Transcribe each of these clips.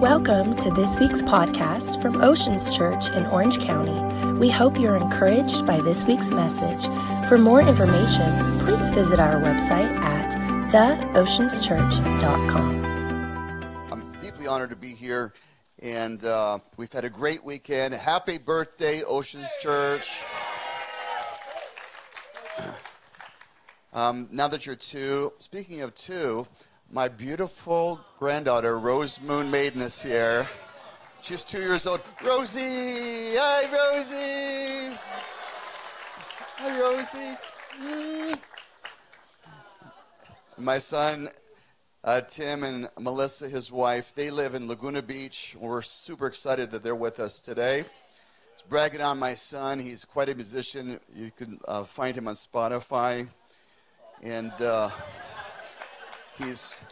Welcome to this week's podcast from Oceans Church in Orange County. We hope you're encouraged by this week's message. For more information, please visit our website at theoceanschurch.com. I'm deeply honored to be here, and uh, we've had a great weekend. Happy birthday, Oceans Church. Um, now that you're two, speaking of two, my beautiful granddaughter, Rose Moon Maiden, is here. She's two years old. Rosie! Hi, Rosie! Hi, Rosie. Mm. My son, uh, Tim, and Melissa, his wife, they live in Laguna Beach. We're super excited that they're with us today. It's bragging on my son. He's quite a musician. You can uh, find him on Spotify and uh, he's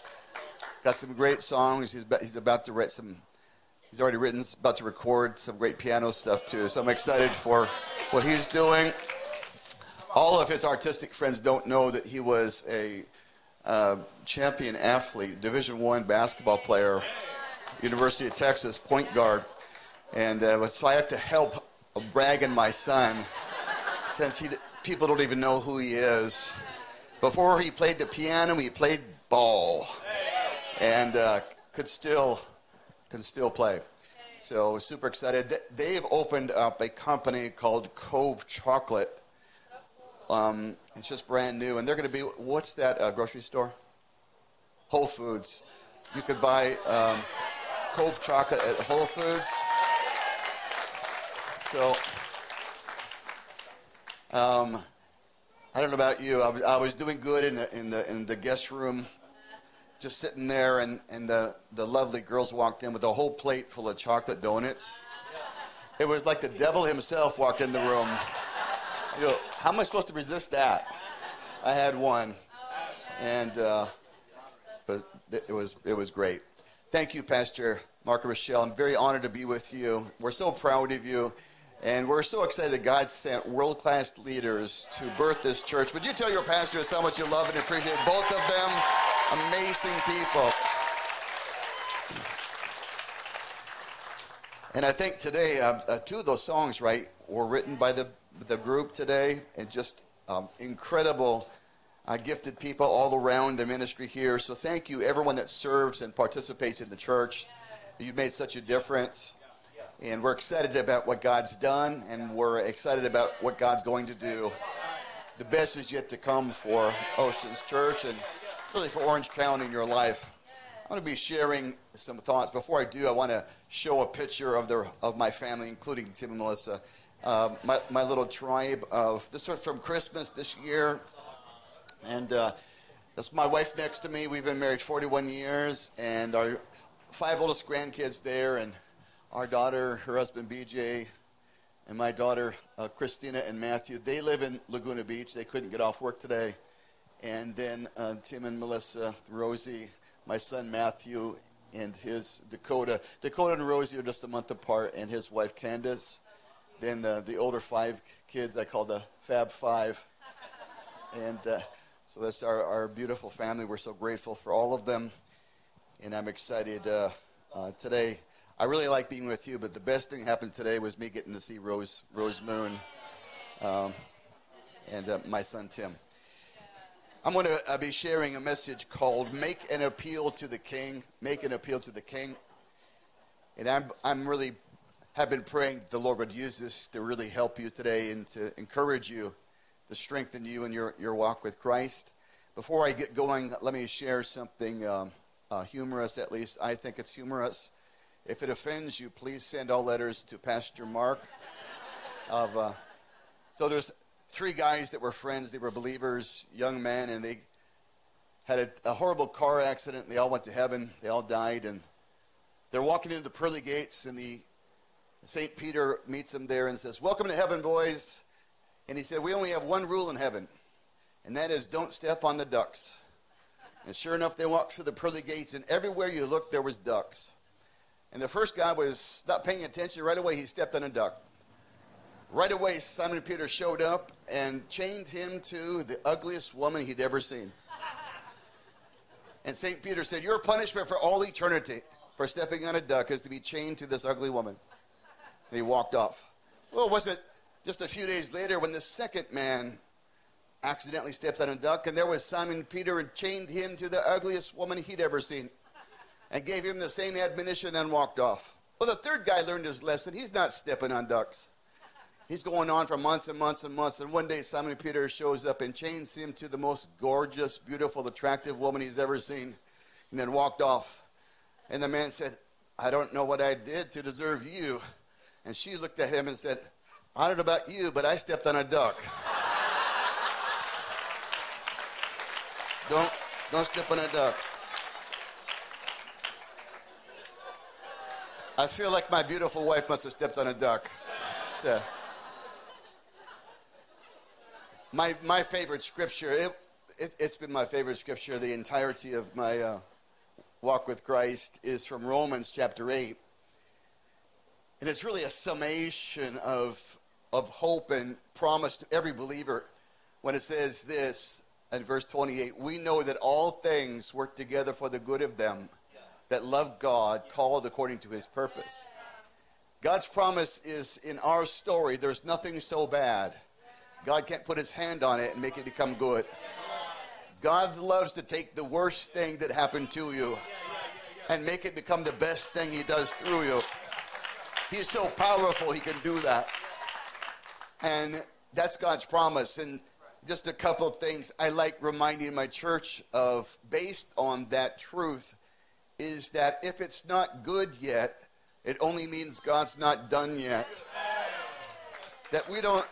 got some great songs. He's about, he's about to write some. He's already written, about to record some great piano stuff too. So I'm excited for what he's doing. All of his artistic friends don't know that he was a uh, champion athlete, Division One basketball player, University of Texas point guard, and uh, so I have to help bragging my son since he people don't even know who he is. Before he played the piano, he played ball, and uh, could still can still play. So super excited. They've opened up a company called Cove Chocolate. Um, it's just brand new, and they're going to be what's that uh, grocery store? Whole Foods. You could buy um, Cove Chocolate at Whole Foods. So. Um, I don't know about you. I was, I was doing good in the, in the in the guest room, just sitting there, and, and the, the lovely girls walked in with a whole plate full of chocolate donuts. It was like the devil himself walked in the room. You know, how am I supposed to resist that? I had one, and uh, but it was it was great. Thank you, Pastor Mark and Rochelle. I'm very honored to be with you. We're so proud of you. And we're so excited that God sent world class leaders to birth this church. Would you tell your pastors how much you love and appreciate both of them? Amazing people. And I think today, uh, uh, two of those songs, right, were written by the, the group today, and just um, incredible, uh, gifted people all around the ministry here. So thank you, everyone that serves and participates in the church. You've made such a difference. And we're excited about what God's done, and we're excited about what God's going to do. The best is yet to come for Oceans Church and really for Orange County in your life. I'm going to be sharing some thoughts. Before I do, I want to show a picture of, their, of my family, including Tim and Melissa. Uh, my, my little tribe of this one from Christmas this year. And uh, that's my wife next to me. We've been married 41 years, and our five oldest grandkids there. And our daughter, her husband BJ, and my daughter uh, Christina and Matthew, they live in Laguna Beach. They couldn't get off work today. And then uh, Tim and Melissa, Rosie, my son Matthew, and his Dakota. Dakota and Rosie are just a month apart, and his wife Candace. Then the, the older five kids I call the Fab Five. And uh, so that's our, our beautiful family. We're so grateful for all of them. And I'm excited uh, uh today I really like being with you, but the best thing that happened today was me getting to see Rose Rose Moon um, and uh, my son Tim. I'm going to uh, be sharing a message called "Make an Appeal to the King." Make an appeal to the King, and I'm I'm really have been praying the Lord would use this to really help you today and to encourage you, to strengthen you in your your walk with Christ. Before I get going, let me share something um, uh, humorous. At least I think it's humorous. If it offends you, please send all letters to Pastor Mark. Of uh, so there's three guys that were friends. They were believers, young men, and they had a, a horrible car accident. They all went to heaven. They all died, and they're walking into the pearly gates, and the Saint Peter meets them there and says, "Welcome to heaven, boys." And he said, "We only have one rule in heaven, and that is don't step on the ducks." And sure enough, they walked through the pearly gates, and everywhere you looked, there was ducks. And the first guy was not paying attention. Right away, he stepped on a duck. Right away, Simon Peter showed up and chained him to the ugliest woman he'd ever seen. And St. Peter said, Your punishment for all eternity. for stepping on a duck is to be chained to this ugly woman. And he walked off. Well, was it just a few days later when the second man accidentally stepped on a duck and there was Simon Peter and chained him to the ugliest woman he'd ever seen and gave him the same admonition and walked off. Well, the third guy learned his lesson. He's not stepping on ducks. He's going on for months and months and months. And one day, Simon Peter shows up and chains him to the most gorgeous, beautiful, attractive woman he's ever seen, and then walked off. And the man said, I don't know what I did to deserve you. And she looked at him and said, I don't know about you, but I stepped on a duck. don't, don't step on a duck. I feel like my beautiful wife must have stepped on a duck. To, my, my favorite scripture, it, it, has been my favorite scripture the entirety of my uh, walk with Christ, is from Romans chapter 8. And it's really a summation of, of hope and promise to every believer when it says this in verse 28 We know that all things work together for the good of them that love God, called according to his purpose. God's promise is in our story, there's nothing so bad God can't put his hand on it and make it become good. God loves to take the worst thing that happened to you and make it become the best thing he does through you. He's so powerful, he can do that. And that's God's promise. And just a couple things I like reminding my church of based on that truth is that if it's not good yet, it only means God's not done yet. That we don't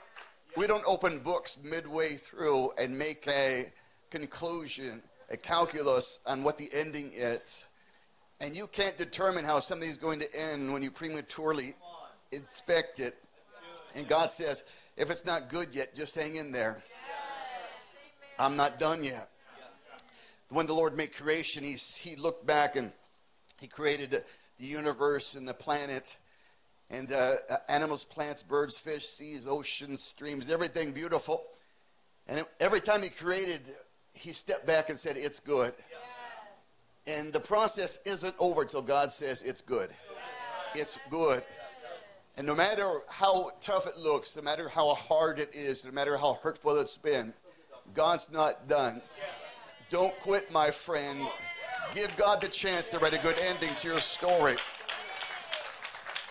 we don't open books midway through and make a conclusion, a calculus on what the ending is. And you can't determine how something's going to end when you prematurely inspect it. And God says, if it's not good yet, just hang in there. I'm not done yet. When the Lord made creation, he's, he looked back and he created the universe and the planet and uh, animals, plants, birds, fish, seas, oceans, streams, everything beautiful. And every time he created, he stepped back and said, It's good. Yes. And the process isn't over till God says it's good. Yes. It's good. And no matter how tough it looks, no matter how hard it is, no matter how hurtful it's been, God's not done. Don't quit, my friend. Give God the chance to write a good ending to your story.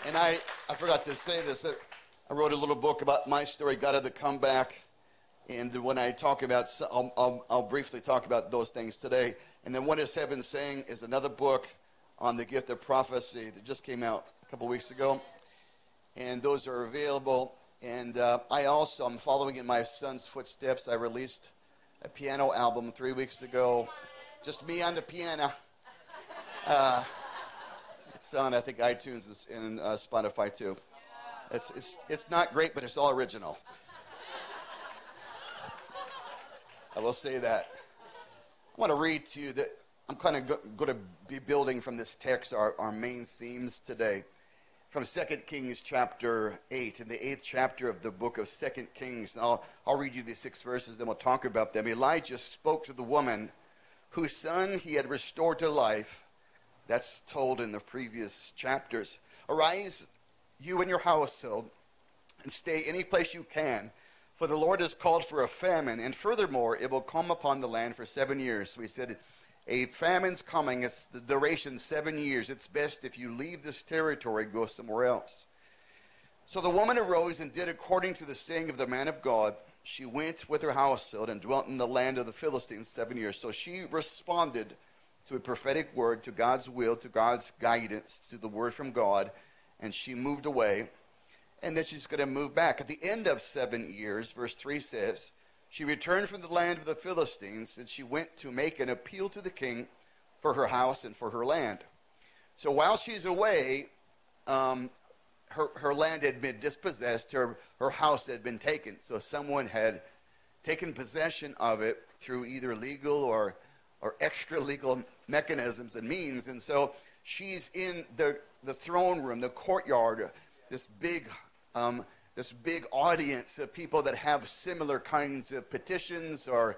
And I, I forgot to say this. I wrote a little book about my story, God of the Comeback. And when I talk about, I'll, I'll, I'll, briefly talk about those things today. And then What is Heaven Saying is another book on the gift of prophecy that just came out a couple weeks ago. And those are available. And uh, I also, I'm following in my son's footsteps. I released a piano album three weeks ago. Just me on the piano. Uh, on, I think, iTunes and uh, Spotify too. It's, it's, it's not great, but it's all original. I will say that. I want to read to you that I'm kind of go, going to be building from this text our, our main themes today. From 2 Kings chapter 8, in the eighth chapter of the book of 2 Kings. And I'll, I'll read you these six verses, then we'll talk about them. Elijah spoke to the woman whose son he had restored to life that's told in the previous chapters. Arise, you and your household, and stay any place you can, for the Lord has called for a famine, and furthermore, it will come upon the land for seven years. So he said, A famine's coming, it's the duration seven years. It's best if you leave this territory, go somewhere else. So the woman arose and did according to the saying of the man of God. She went with her household and dwelt in the land of the Philistines seven years. So she responded to a prophetic word, to God's will, to God's guidance, to the word from God, and she moved away. And then she's going to move back. At the end of seven years, verse 3 says, she returned from the land of the Philistines, and she went to make an appeal to the king for her house and for her land. So while she's away, um, her, her land had been dispossessed, her, her house had been taken. So someone had taken possession of it through either legal or, or extra legal mechanisms and means. And so she's in the, the throne room, the courtyard, this big, um, this big audience of people that have similar kinds of petitions or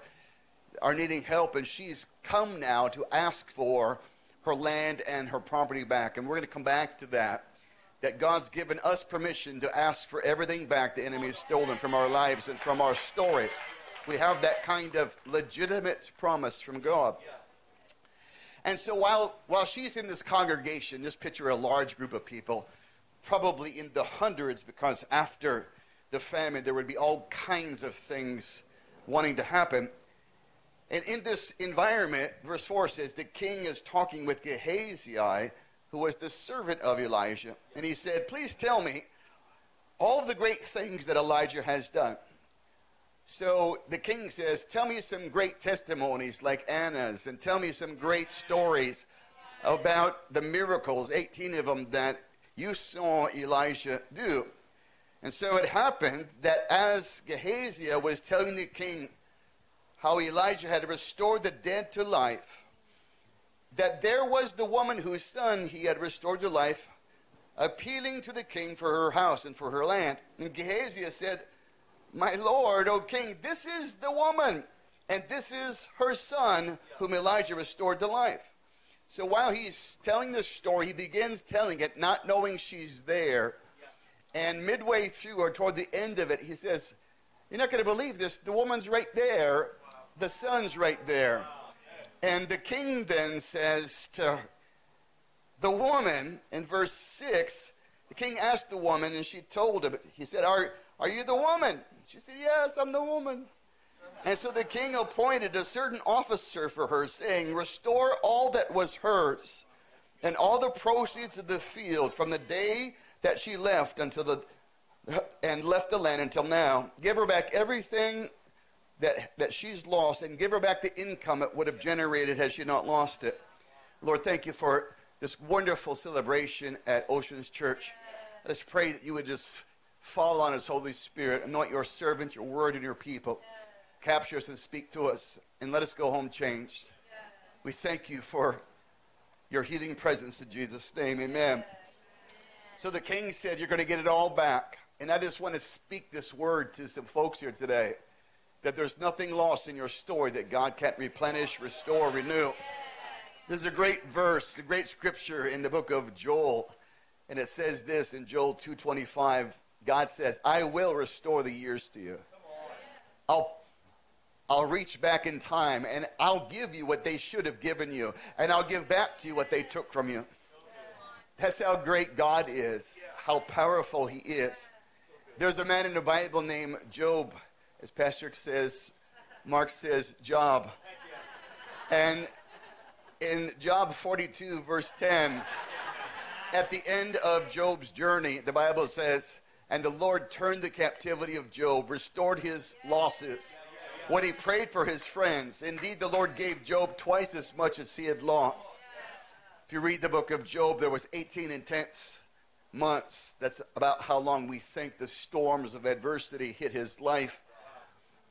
are needing help. And she's come now to ask for her land and her property back. And we're going to come back to that. That God's given us permission to ask for everything back the enemy has stolen from our lives and from our story. We have that kind of legitimate promise from God. And so while, while she's in this congregation, just picture a large group of people, probably in the hundreds, because after the famine, there would be all kinds of things wanting to happen. And in this environment, verse 4 says, the king is talking with Gehazi, who was the servant of Elijah. And he said, Please tell me all the great things that Elijah has done. So the king says, Tell me some great testimonies like Anna's, and tell me some great stories about the miracles, 18 of them, that you saw Elijah do. And so it happened that as Gehazi was telling the king how Elijah had restored the dead to life, that there was the woman whose son he had restored to life, appealing to the king for her house and for her land. And Gehazi said, My lord, O king, this is the woman, and this is her son whom Elijah restored to life. So while he's telling this story, he begins telling it, not knowing she's there. And midway through, or toward the end of it, he says, You're not going to believe this. The woman's right there, the son's right there. And the king then says to the woman in verse 6, the king asked the woman, and she told him, he said, Are, are you the woman? She said, Yes, I'm the woman. And so the king appointed a certain officer for her, saying, Restore all that was hers, and all the proceeds of the field from the day that she left until the and left the land until now. Give her back everything that, that she's lost and give her back the income it would have generated had she not lost it. Lord, thank you for this wonderful celebration at Oceans Church. Let us pray that you would just fall on us, Holy Spirit, anoint your servant, your word, and your people. Capture us and speak to us, and let us go home changed. We thank you for your healing presence in Jesus' name. Amen. So the king said, You're going to get it all back. And I just want to speak this word to some folks here today that there's nothing lost in your story that God can't replenish, restore, renew. There's a great verse, a great scripture in the book of Joel, and it says this in Joel 2:25. God says, "I will restore the years to you. I'll I'll reach back in time and I'll give you what they should have given you, and I'll give back to you what they took from you." That's how great God is, how powerful He is. There's a man in the Bible named Job, as Pastor says, Mark says, Job. And in Job 42, verse 10, at the end of Job's journey, the Bible says, and the Lord turned the captivity of Job, restored his losses. When he prayed for his friends, indeed the Lord gave Job twice as much as he had lost. If you read the book of Job, there was 18 intense months. That's about how long we think the storms of adversity hit his life.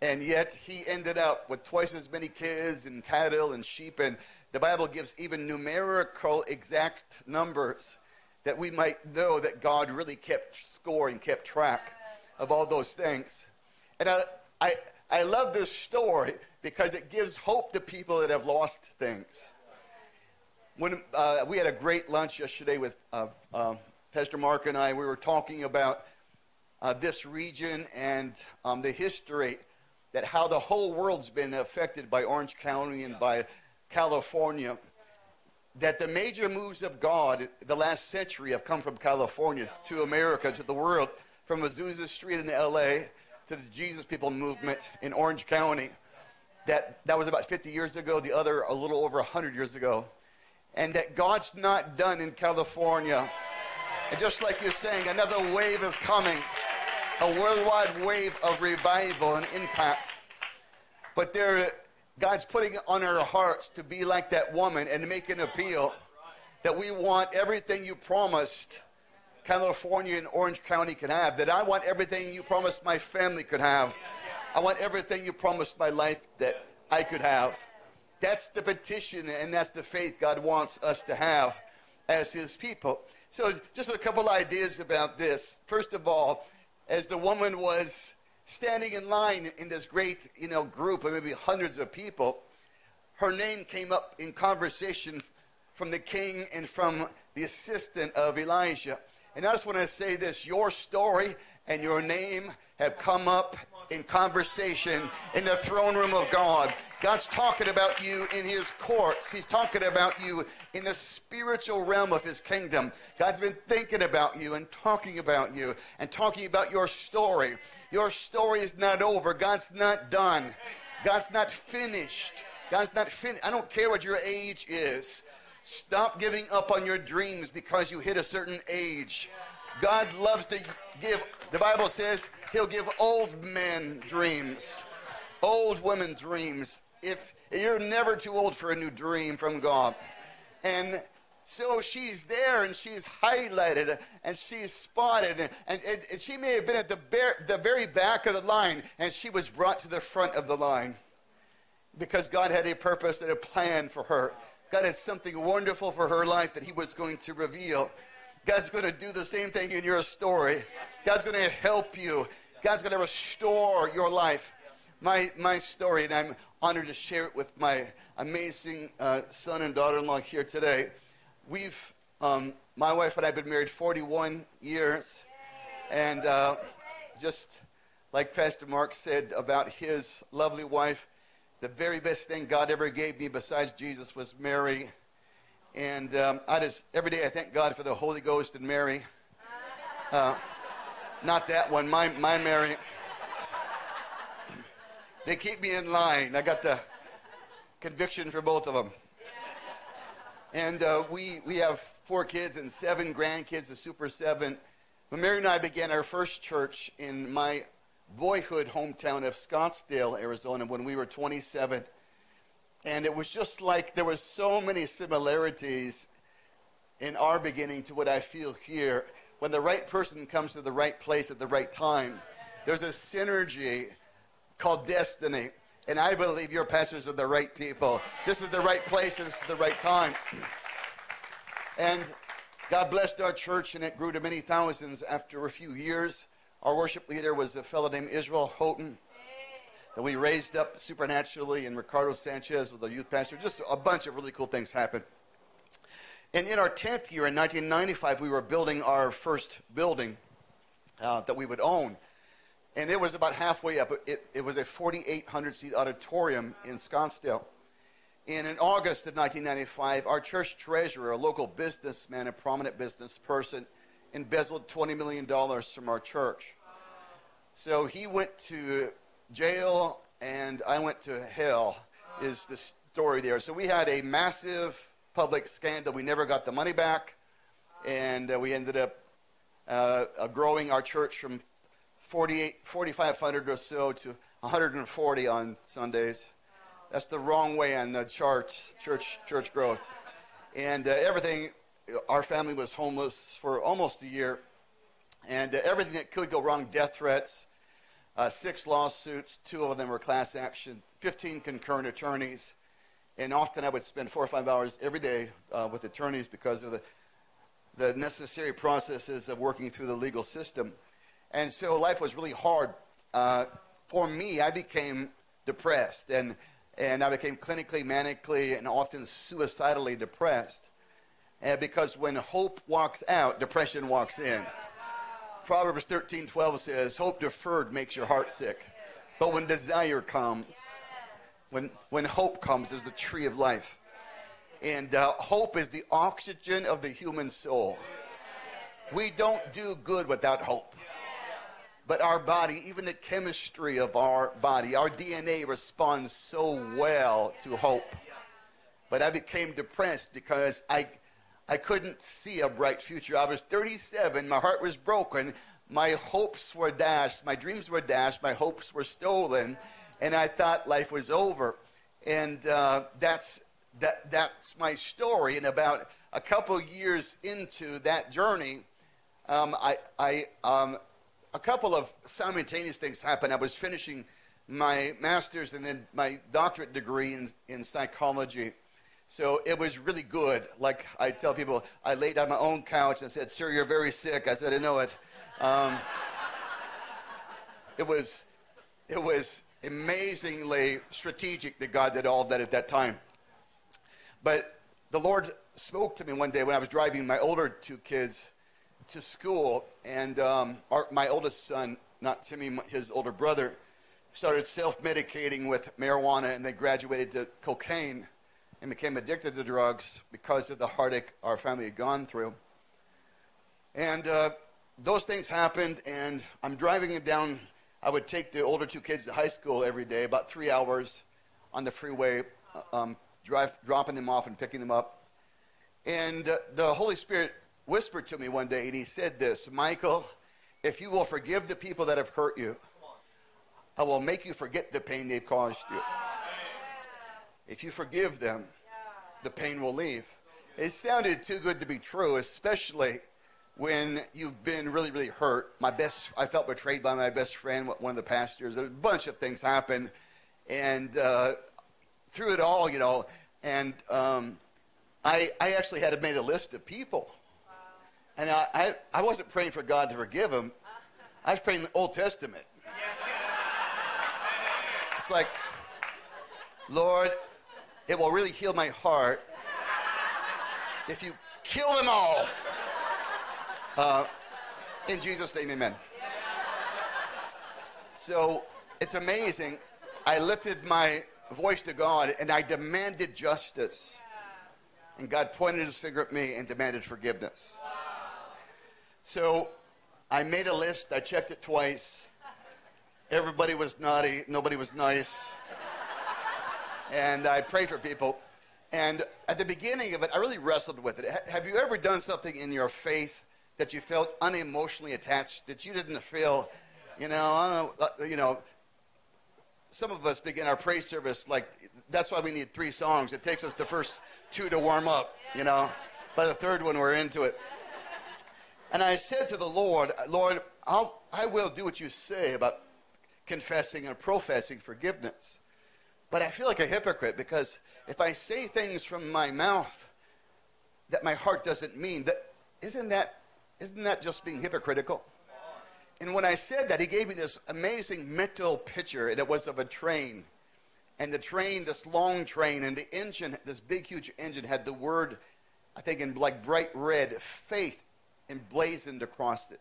And yet he ended up with twice as many kids and cattle and sheep. And the Bible gives even numerical exact numbers that we might know that God really kept score and kept track of all those things. And I, I, I love this story because it gives hope to people that have lost things when uh, we had a great lunch yesterday with uh, uh, Pastor Mark and I, we were talking about uh, this region and um, the history that how the whole world's been affected by Orange County and by California. That the major moves of God the last century have come from California to America, to the world, from Azusa Street in LA to the Jesus People movement in Orange County. That, that was about 50 years ago, the other a little over 100 years ago and that God's not done in California. And just like you're saying, another wave is coming a worldwide wave of revival and impact. But there, God's putting on our hearts to be like that woman and make an appeal that we want everything you promised California and Orange County could have, that I want everything you promised my family could have. I want everything you promised my life that I could have. That's the petition and that's the faith God wants us to have as His people. So, just a couple ideas about this. First of all, as the woman was standing in line in this great, you know, group of maybe hundreds of people, her name came up in conversation from the king and from the assistant of Elijah. And I just want to say this your story and your name have come up in conversation in the throne room of God. God's talking about you in his courts. He's talking about you in the spiritual realm of his kingdom. God's been thinking about you and talking about you and talking about your story. Your story is not over. God's not done. God's not finished. God's not finished. I don't care what your age is. Stop giving up on your dreams because you hit a certain age. God loves to give, the Bible says, He'll give old men dreams, old women dreams. If you're never too old for a new dream from God. And so she's there and she's highlighted and she's spotted. And, and, and she may have been at the, the very back of the line and she was brought to the front of the line because God had a purpose and a plan for her. God had something wonderful for her life that He was going to reveal. God's going to do the same thing in your story. God's going to help you. God's going to restore your life. My, my story, and I'm honored to share it with my amazing uh, son and daughter in law here today. We've, um, my wife and I have been married 41 years. And uh, just like Pastor Mark said about his lovely wife, the very best thing God ever gave me besides Jesus was Mary. And um, I just, every day I thank God for the Holy Ghost and Mary. Uh, not that one, my, my Mary. They keep me in line. I got the conviction for both of them. And uh, we, we have four kids and seven grandkids, the Super Seven. When Mary and I began our first church in my boyhood hometown of Scottsdale, Arizona, when we were 27, and it was just like there were so many similarities in our beginning to what I feel here. When the right person comes to the right place at the right time, there's a synergy called destiny. And I believe your pastors are the right people. This is the right place, and this is the right time. And God blessed our church, and it grew to many thousands after a few years. Our worship leader was a fellow named Israel Houghton that we raised up supernaturally, and Ricardo Sanchez was our youth pastor. Just a bunch of really cool things happened. And in our 10th year, in 1995, we were building our first building uh, that we would own. And it was about halfway up. It, it was a 4,800 seat auditorium in Scottsdale. And in August of 1995, our church treasurer, a local businessman, a prominent business person, embezzled $20 million from our church. So he went to jail and I went to hell, is the story there. So we had a massive public scandal. We never got the money back, and uh, we ended up uh, uh, growing our church from 4,500 or so to 140 on Sundays. That's the wrong way on the charts, church, church growth. And uh, everything, our family was homeless for almost a year. And uh, everything that could go wrong, death threats, uh, six lawsuits, two of them were class action, 15 concurrent attorneys, and often I would spend four or five hours every day uh, with attorneys because of the, the necessary processes of working through the legal system. And so life was really hard. Uh, for me, I became depressed, and, and I became clinically, manically, and often suicidally depressed. And because when hope walks out, depression walks in. Proverbs 13 12 says, Hope deferred makes your heart sick. But when desire comes, when, when hope comes, is the tree of life. And uh, hope is the oxygen of the human soul. We don't do good without hope. But our body, even the chemistry of our body, our DNA responds so well to hope. But I became depressed because I I couldn't see a bright future. I was 37, my heart was broken, my hopes were dashed, my dreams were dashed, my hopes were stolen, and I thought life was over. And uh, that's, that, that's my story. And about a couple years into that journey, um, I, I, um, a couple of simultaneous things happened. I was finishing my master's and then my doctorate degree in, in psychology. So it was really good. Like I tell people, I laid on my own couch and said, Sir, you're very sick. I said, I know it. Um, it was it was amazingly strategic that God did all that at that time. But the Lord spoke to me one day when I was driving my older two kids to school, and um, our, my oldest son, not Timmy, his older brother, started self-medicating with marijuana, and they graduated to cocaine and became addicted to drugs because of the heartache our family had gone through. And uh, those things happened, and I'm driving it down. I would take the older two kids to high school every day, about three hours on the freeway, uh, um, drive, dropping them off and picking them up. And uh, the Holy Spirit whispered to me one day, and he said this Michael, if you will forgive the people that have hurt you, I will make you forget the pain they've caused you. If you forgive them, the pain will leave. It sounded too good to be true, especially when you've been really, really hurt. My best, I felt betrayed by my best friend, one of the pastors. A bunch of things happened, and uh, through it all, you know, and um, I, I actually had made a list of people, and I, I, I wasn't praying for God to forgive them. I was praying the Old Testament. It's like, Lord, it will really heal my heart if you kill them all. Uh, in Jesus' name, amen. So it's amazing. I lifted my voice to God and I demanded justice. And God pointed his finger at me and demanded forgiveness. So I made a list. I checked it twice. Everybody was naughty. Nobody was nice. And I prayed for people. And at the beginning of it, I really wrestled with it. Have you ever done something in your faith that you felt unemotionally attached, that you didn't feel, you know, know, uh, you know, some of us begin our praise service like that's why we need three songs. It takes us the first two to warm up, you know. By the third one, we're into it. And I said to the Lord, Lord, I'll, I will do what you say about confessing and professing forgiveness. But I feel like a hypocrite because if I say things from my mouth that my heart doesn't mean, that isn't that isn't that just being hypocritical? And when I said that, he gave me this amazing mental picture, and it was of a train. And the train, this long train, and the engine, this big, huge engine, had the word, I think in like bright red, faith emblazoned across it.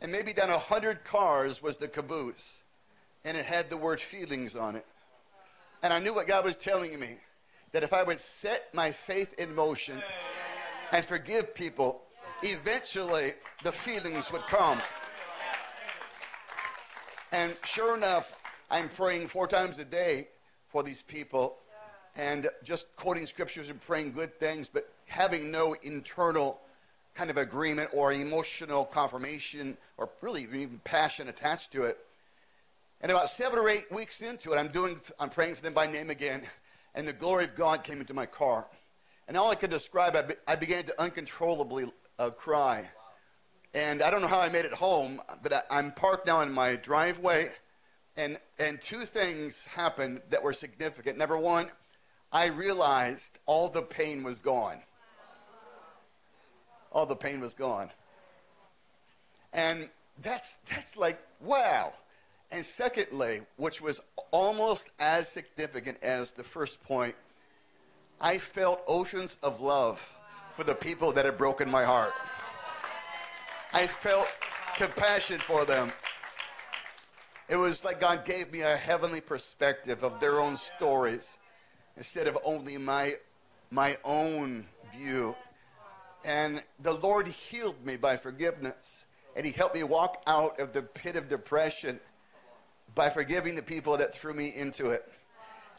And maybe down a hundred cars was the caboose, and it had the word feelings on it. And I knew what God was telling me that if I would set my faith in motion and forgive people, eventually the feelings would come. And sure enough, I'm praying four times a day for these people and just quoting scriptures and praying good things, but having no internal kind of agreement or emotional confirmation or really even passion attached to it. And about seven or eight weeks into it, I'm doing, I'm praying for them by name again, and the glory of God came into my car. And all I could describe, I, be, I began to uncontrollably uh, cry. And I don't know how I made it home, but I, I'm parked now in my driveway, and and two things happened that were significant. Number one, I realized all the pain was gone. All the pain was gone. And that's that's like wow. And secondly, which was almost as significant as the first point, I felt oceans of love for the people that had broken my heart. I felt compassion for them. It was like God gave me a heavenly perspective of their own stories instead of only my my own view. And the Lord healed me by forgiveness. And He helped me walk out of the pit of depression by forgiving the people that threw me into it.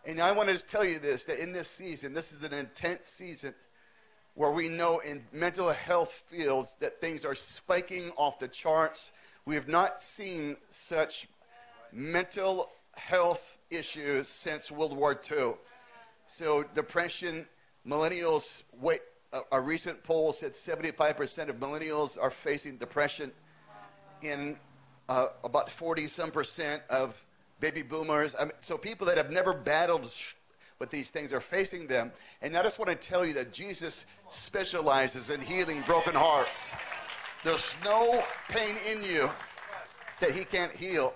And I want to tell you this that in this season, this is an intense season where we know in mental health fields that things are spiking off the charts. We have not seen such mental health issues since World War II. So, depression, millennials, wait, a, recent poll said 75% of millennials are facing depression. In uh, about 40 some percent of baby boomers. I mean, so people that have never battled with these things are facing them. And I just want to tell you that Jesus specializes in healing broken hearts. There's no pain in you that he can't heal.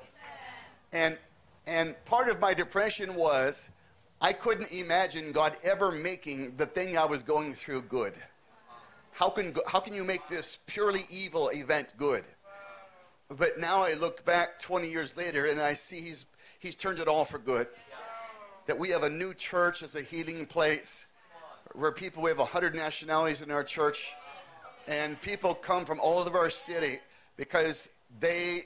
And and part of my depression was I couldn't imagine God ever making the thing I was going through good. How can, how can you make this purely evil event good? But now I look back 20 years later and I see he's, he's turned it all for good. That we have a new church as a healing place where people, we have 100 nationalities in our church, and people come from all over our city because they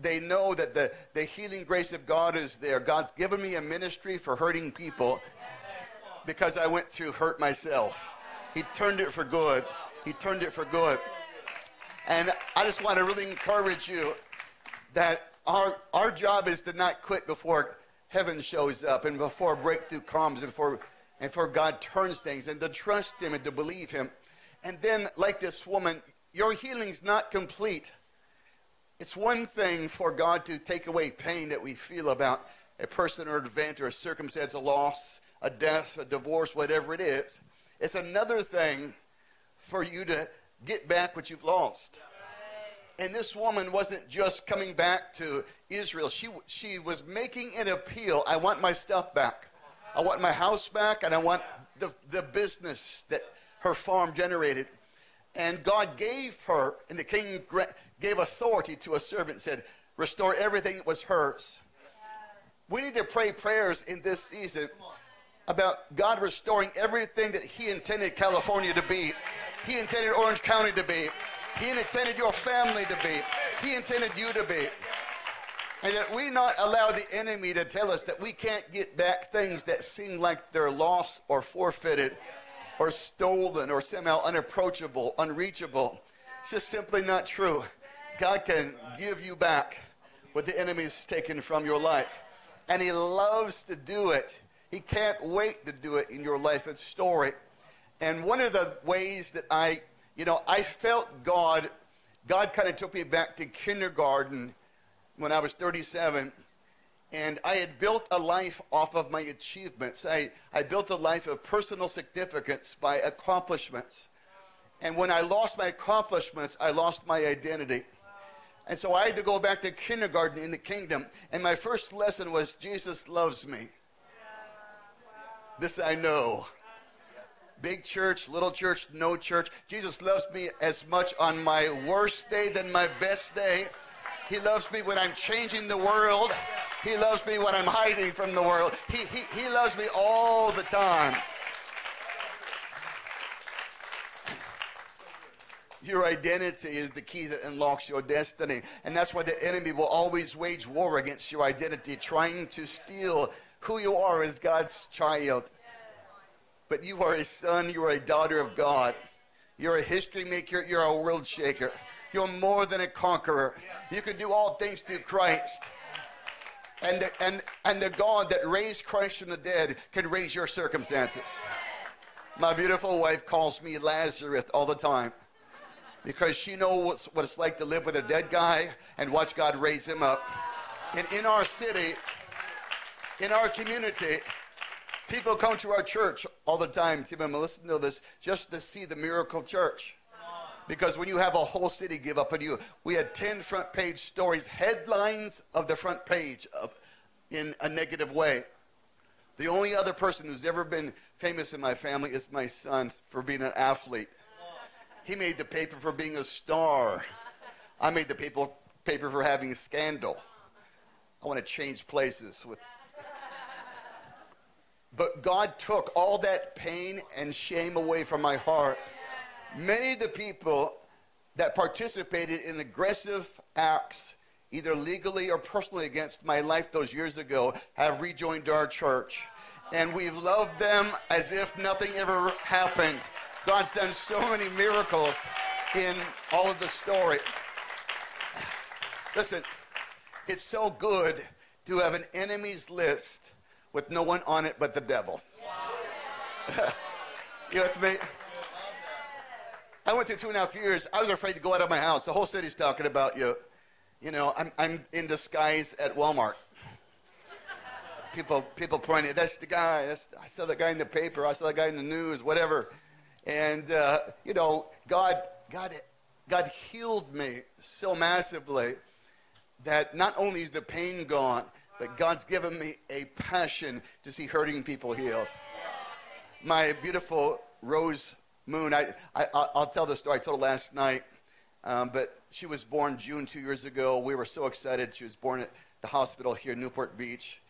they know that the, the healing grace of God is there. God's given me a ministry for hurting people because I went through hurt myself. He turned it for good. He turned it for good. And I just want to really encourage you that our, our job is to not quit before heaven shows up and before breakthrough comes and before, and before God turns things and to trust Him and to believe Him. And then, like this woman, your healing's not complete. It's one thing for God to take away pain that we feel about a person or an event or a circumstance, a loss, a death, a divorce, whatever it is. It's another thing for you to get back what you've lost. And this woman wasn't just coming back to Israel. She, she was making an appeal. I want my stuff back. I want my house back, and I want the, the business that her farm generated. And God gave her, and the king gave authority to a servant, said, Restore everything that was hers. We need to pray prayers in this season about God restoring everything that He intended California to be. He intended Orange County to be. He intended your family to be. He intended you to be. And that we not allow the enemy to tell us that we can't get back things that seem like they're lost or forfeited or stolen or somehow unapproachable, unreachable. It's just simply not true. God can give you back what the enemy has taken from your life. And he loves to do it. He can't wait to do it in your life and story. And one of the ways that I, you know, I felt God, God kind of took me back to kindergarten when I was 37. And I had built a life off of my achievements. I, I built a life of personal significance by accomplishments. And when I lost my accomplishments, I lost my identity. And so I had to go back to kindergarten in the kingdom. And my first lesson was Jesus loves me. This I know. Big church, little church, no church. Jesus loves me as much on my worst day than my best day. He loves me when I'm changing the world. He loves me when I'm hiding from the world. He, he, he loves me all the time. Your identity is the key that unlocks your destiny. And that's why the enemy will always wage war against your identity, trying to steal who you are as God's child. But you are a son, you are a daughter of God. You're a history maker, you're a world shaker. You're more than a conqueror. You can do all things through Christ. And the, and, and the God that raised Christ from the dead can raise your circumstances. My beautiful wife calls me Lazarus all the time because she knows what it's like to live with a dead guy and watch God raise him up. And in our city, in our community, people come to our church all the time. Tim and Melissa know this just to see the miracle church. Because when you have a whole city give up on you, we had 10 front page stories, headlines of the front page in a negative way. The only other person who's ever been famous in my family is my son for being an athlete. He made the paper for being a star. I made the paper, paper for having a scandal. I want to change places with. But God took all that pain and shame away from my heart. Many of the people that participated in aggressive acts, either legally or personally against my life those years ago, have rejoined our church. And we've loved them as if nothing ever happened. God's done so many miracles in all of the story. Listen, it's so good to have an enemies list with no one on it but the devil. you with me? I went through two and a half years. I was afraid to go out of my house. The whole city's talking about you. You know, I'm, I'm in disguise at Walmart. People, people pointing, that's the guy. That's, I saw the guy in the paper. I saw the guy in the news, whatever. And, uh, you know, God, God, God healed me so massively that not only is the pain gone, but God's given me a passion to see hurting people healed. My beautiful Rose Moon, I, I, I'll tell the story I told last night, um, but she was born June two years ago. We were so excited. She was born at the hospital here in Newport Beach,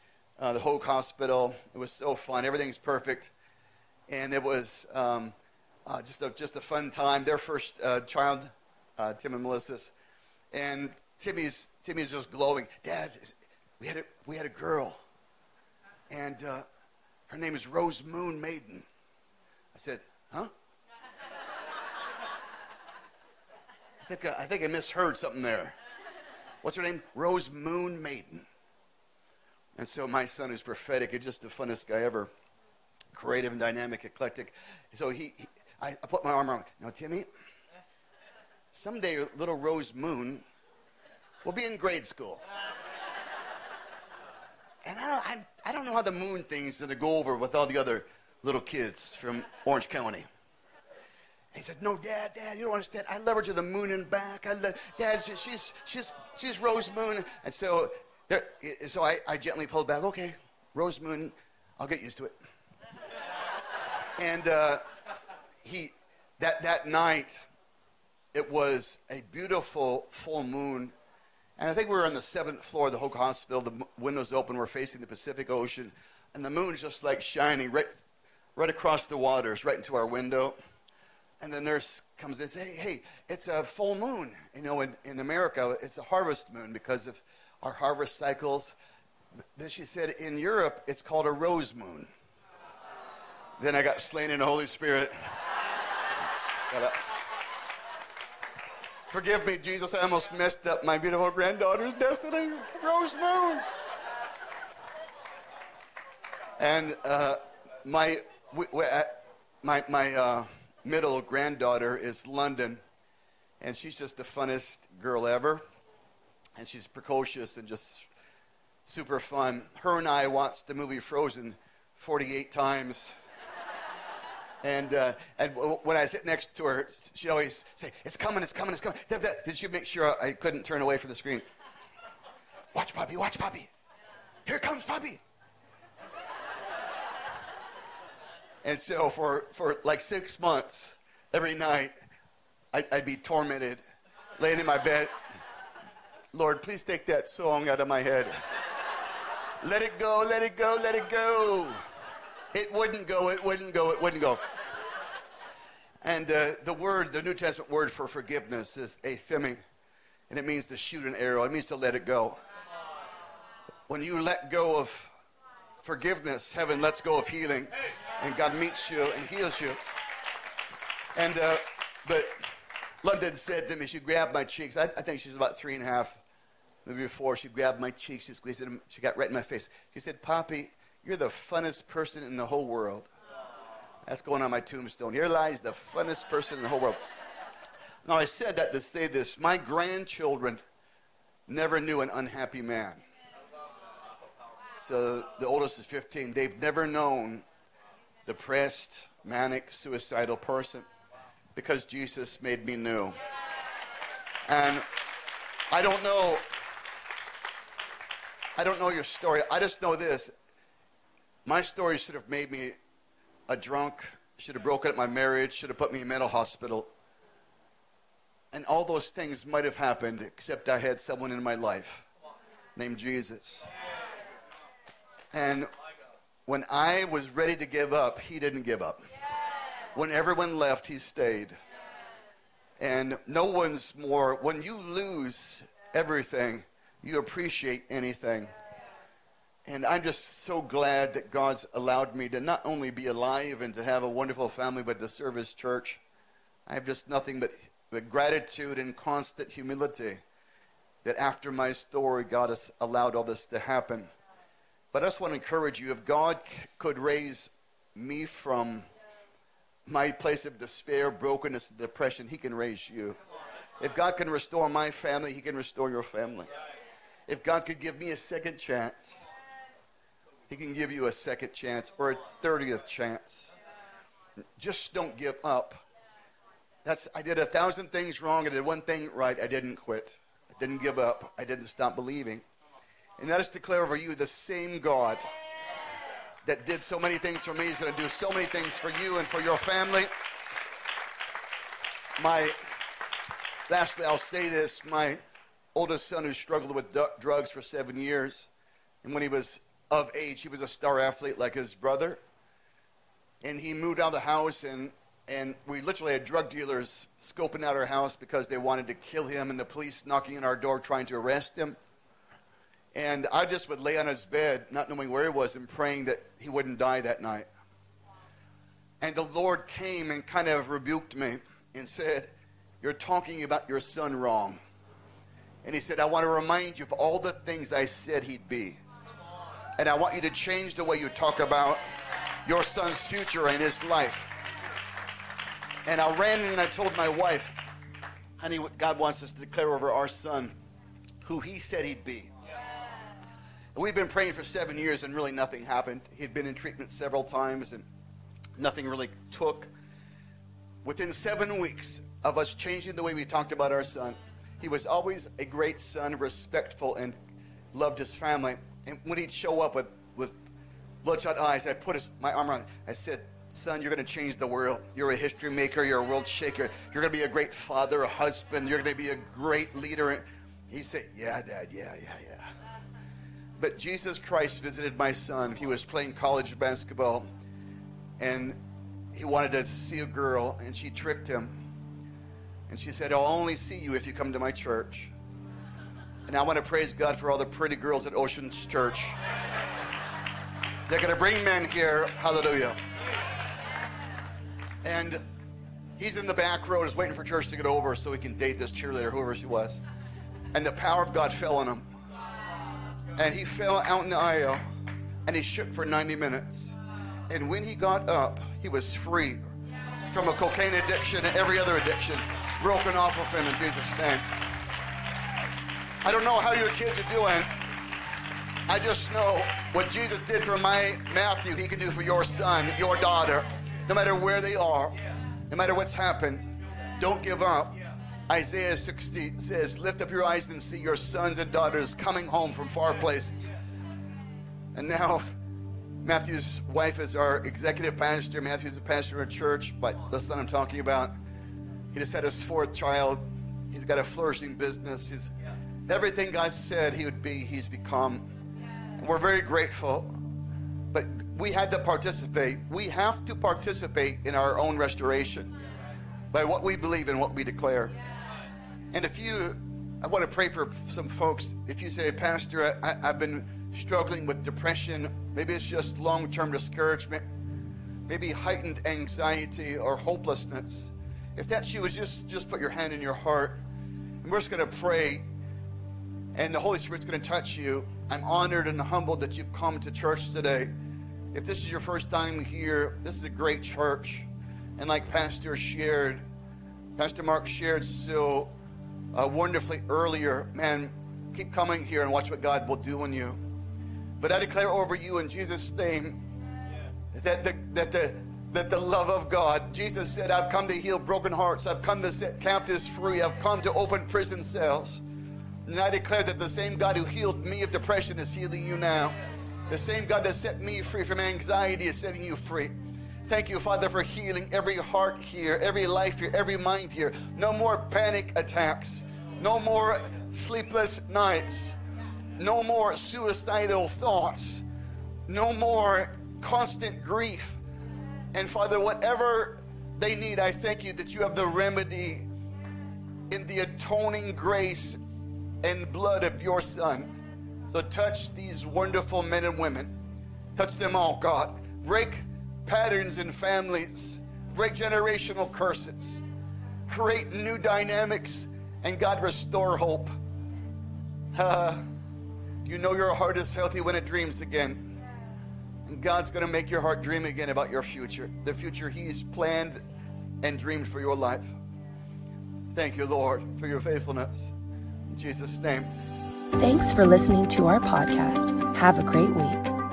uh, the Hoag Hospital. It was so fun. Everything's perfect. And it was um, uh, just, a, just a fun time. Their first uh, child, uh, Tim and Melissa's. And Timmy's, Timmy's just glowing. Dad, we had a, we had a girl, and uh, her name is Rose Moon Maiden. I said, huh? I think I, I think I misheard something there. What's her name? Rose Moon Maiden. And so my son is prophetic and just the funnest guy ever. Creative and dynamic, eclectic. So he I, I, put my arm around. Now, Timmy, someday little Rose Moon will be in grade school. And I don't, I, I don't know how the moon thing's going to go over with all the other little kids from Orange County. He said, "No, Dad, Dad, you don't understand. I love her to the moon and back. I love, Dad, she's she's she's Rose Moon." And so, there, so I, I gently pulled back. Okay, Rose Moon, I'll get used to it. and uh, he, that that night, it was a beautiful full moon and I think we were on the seventh floor of the Hoag Hospital. The windows open. We're facing the Pacific Ocean. And the moon's just like shining right, right across the waters, right into our window. And the nurse comes in and says, hey, hey, it's a full moon. You know, in, in America, it's a harvest moon because of our harvest cycles. Then she said, in Europe, it's called a rose moon. Then I got slain in the Holy Spirit. Forgive me, Jesus. I almost messed up my beautiful granddaughter's destiny, Rose Moon. And uh, my, we, we, uh, my, my uh, middle granddaughter is London, and she's just the funnest girl ever. And she's precocious and just super fun. Her and I watched the movie Frozen 48 times. And, uh, and when I sit next to her, she'd always say, It's coming, it's coming, it's coming. Did she make sure I couldn't turn away from the screen? Watch, Poppy, watch, Poppy. Here comes Poppy. And so for, for like six months, every night, I, I'd be tormented, laying in my bed. Lord, please take that song out of my head. Let it go, let it go, let it go. It wouldn't go, it wouldn't go, it wouldn't go. And uh, the word, the New Testament word for forgiveness is aphiemi, and it means to shoot an arrow. It means to let it go. When you let go of forgiveness, heaven lets go of healing, and God meets you and heals you. And uh, but London said to me, she grabbed my cheeks. I, I think she's about three and a half, maybe four. She grabbed my cheeks, she squeezed them. She got right in my face. She said, "Poppy, you're the funnest person in the whole world. That's going on my tombstone. Here lies the funnest person in the whole world. Now, I said that to say this. My grandchildren never knew an unhappy man. So the oldest is 15. They've never known depressed, manic, suicidal person because Jesus made me new. And I don't know I don't know your story. I just know this. My story should have made me a drunk, should have broken up my marriage, should have put me in mental hospital. And all those things might have happened, except I had someone in my life named Jesus. And when I was ready to give up, he didn't give up. When everyone left, he stayed. And no one's more, when you lose everything, you appreciate anything. And I'm just so glad that God's allowed me to not only be alive and to have a wonderful family, but to serve His church. I have just nothing but, but gratitude and constant humility that after my story, God has allowed all this to happen. But I just want to encourage you if God could raise me from my place of despair, brokenness, and depression, He can raise you. If God can restore my family, He can restore your family. If God could give me a second chance, he can give you a second chance or a 30th chance. Just don't give up. That's I did a thousand things wrong. I did one thing right. I didn't quit. I didn't give up. I didn't stop believing. And that is to declare over you the same God that did so many things for me is going to do so many things for you and for your family. My, lastly, I'll say this my oldest son who struggled with d- drugs for seven years, and when he was of age, he was a star athlete like his brother. And he moved out of the house, and, and we literally had drug dealers scoping out our house because they wanted to kill him, and the police knocking on our door trying to arrest him. And I just would lay on his bed, not knowing where he was, and praying that he wouldn't die that night. And the Lord came and kind of rebuked me and said, You're talking about your son wrong. And he said, I want to remind you of all the things I said he'd be. And I want you to change the way you talk about your son's future and his life. And I ran in and I told my wife, honey, God wants us to declare over our son who he said he'd be. And we've been praying for seven years and really nothing happened. He'd been in treatment several times and nothing really took. Within seven weeks of us changing the way we talked about our son, he was always a great son, respectful, and loved his family. And when he'd show up with, with bloodshot eyes, I put his, my arm around him. I said, Son, you're going to change the world. You're a history maker. You're a world shaker. You're going to be a great father, a husband. You're going to be a great leader. He said, Yeah, Dad, yeah, yeah, yeah. But Jesus Christ visited my son. He was playing college basketball and he wanted to see a girl and she tricked him. And she said, I'll only see you if you come to my church. And I want to praise God for all the pretty girls at Oceans Church. They're going to bring men here. Hallelujah. And he's in the back row, just waiting for church to get over so he can date this cheerleader, whoever she was. And the power of God fell on him and he fell out in the aisle and he shook for 90 minutes. And when he got up, he was free from a cocaine addiction and every other addiction broken off of him in Jesus' name. I don't know how your kids are doing. I just know what Jesus did for my Matthew, he can do for your son, your daughter, no matter where they are, no matter what's happened. Don't give up. Isaiah 60 says, Lift up your eyes and see your sons and daughters coming home from far places. And now, Matthew's wife is our executive pastor. Matthew's a pastor in a church, but the son I'm talking about, he just had his fourth child. He's got a flourishing business. He's everything God said he would be, he's become. We're very grateful. But we had to participate. We have to participate in our own restoration by what we believe and what we declare. And if you, I want to pray for some folks. If you say, Pastor, I, have been struggling with depression, maybe it's just long term discouragement, maybe heightened anxiety or hopelessness. If that's you, just, just put your hand in your heart. And we're just going to pray, and the Holy Spirit's going to touch you. I'm honored and humbled that you've come to church today. If this is your first time here, this is a great church. And like Pastor shared, Pastor Mark shared so uh, wonderfully earlier. Man, keep coming here and watch what God will do in you. But I declare over you in Jesus' name that the, that the that the love of God. Jesus said, I've come to heal broken hearts. I've come to set captives free. I've come to open prison cells. And I declare that the same God who healed me of depression is healing you now. The same God that set me free from anxiety is setting you free. Thank you, Father, for healing every heart here, every life here, every mind here. No more panic attacks. No more sleepless nights. No more suicidal thoughts. No more constant grief. And Father, whatever they need, I thank you that you have the remedy in the atoning grace and blood of your Son. So touch these wonderful men and women. Touch them all, God. Break patterns in families, break generational curses, create new dynamics and God, restore hope. Uh, you know your heart is healthy when it dreams again. And God's going to make your heart dream again about your future, the future He's planned and dreamed for your life. Thank you, Lord, for your faithfulness. Jesus' name. Thanks for listening to our podcast. Have a great week.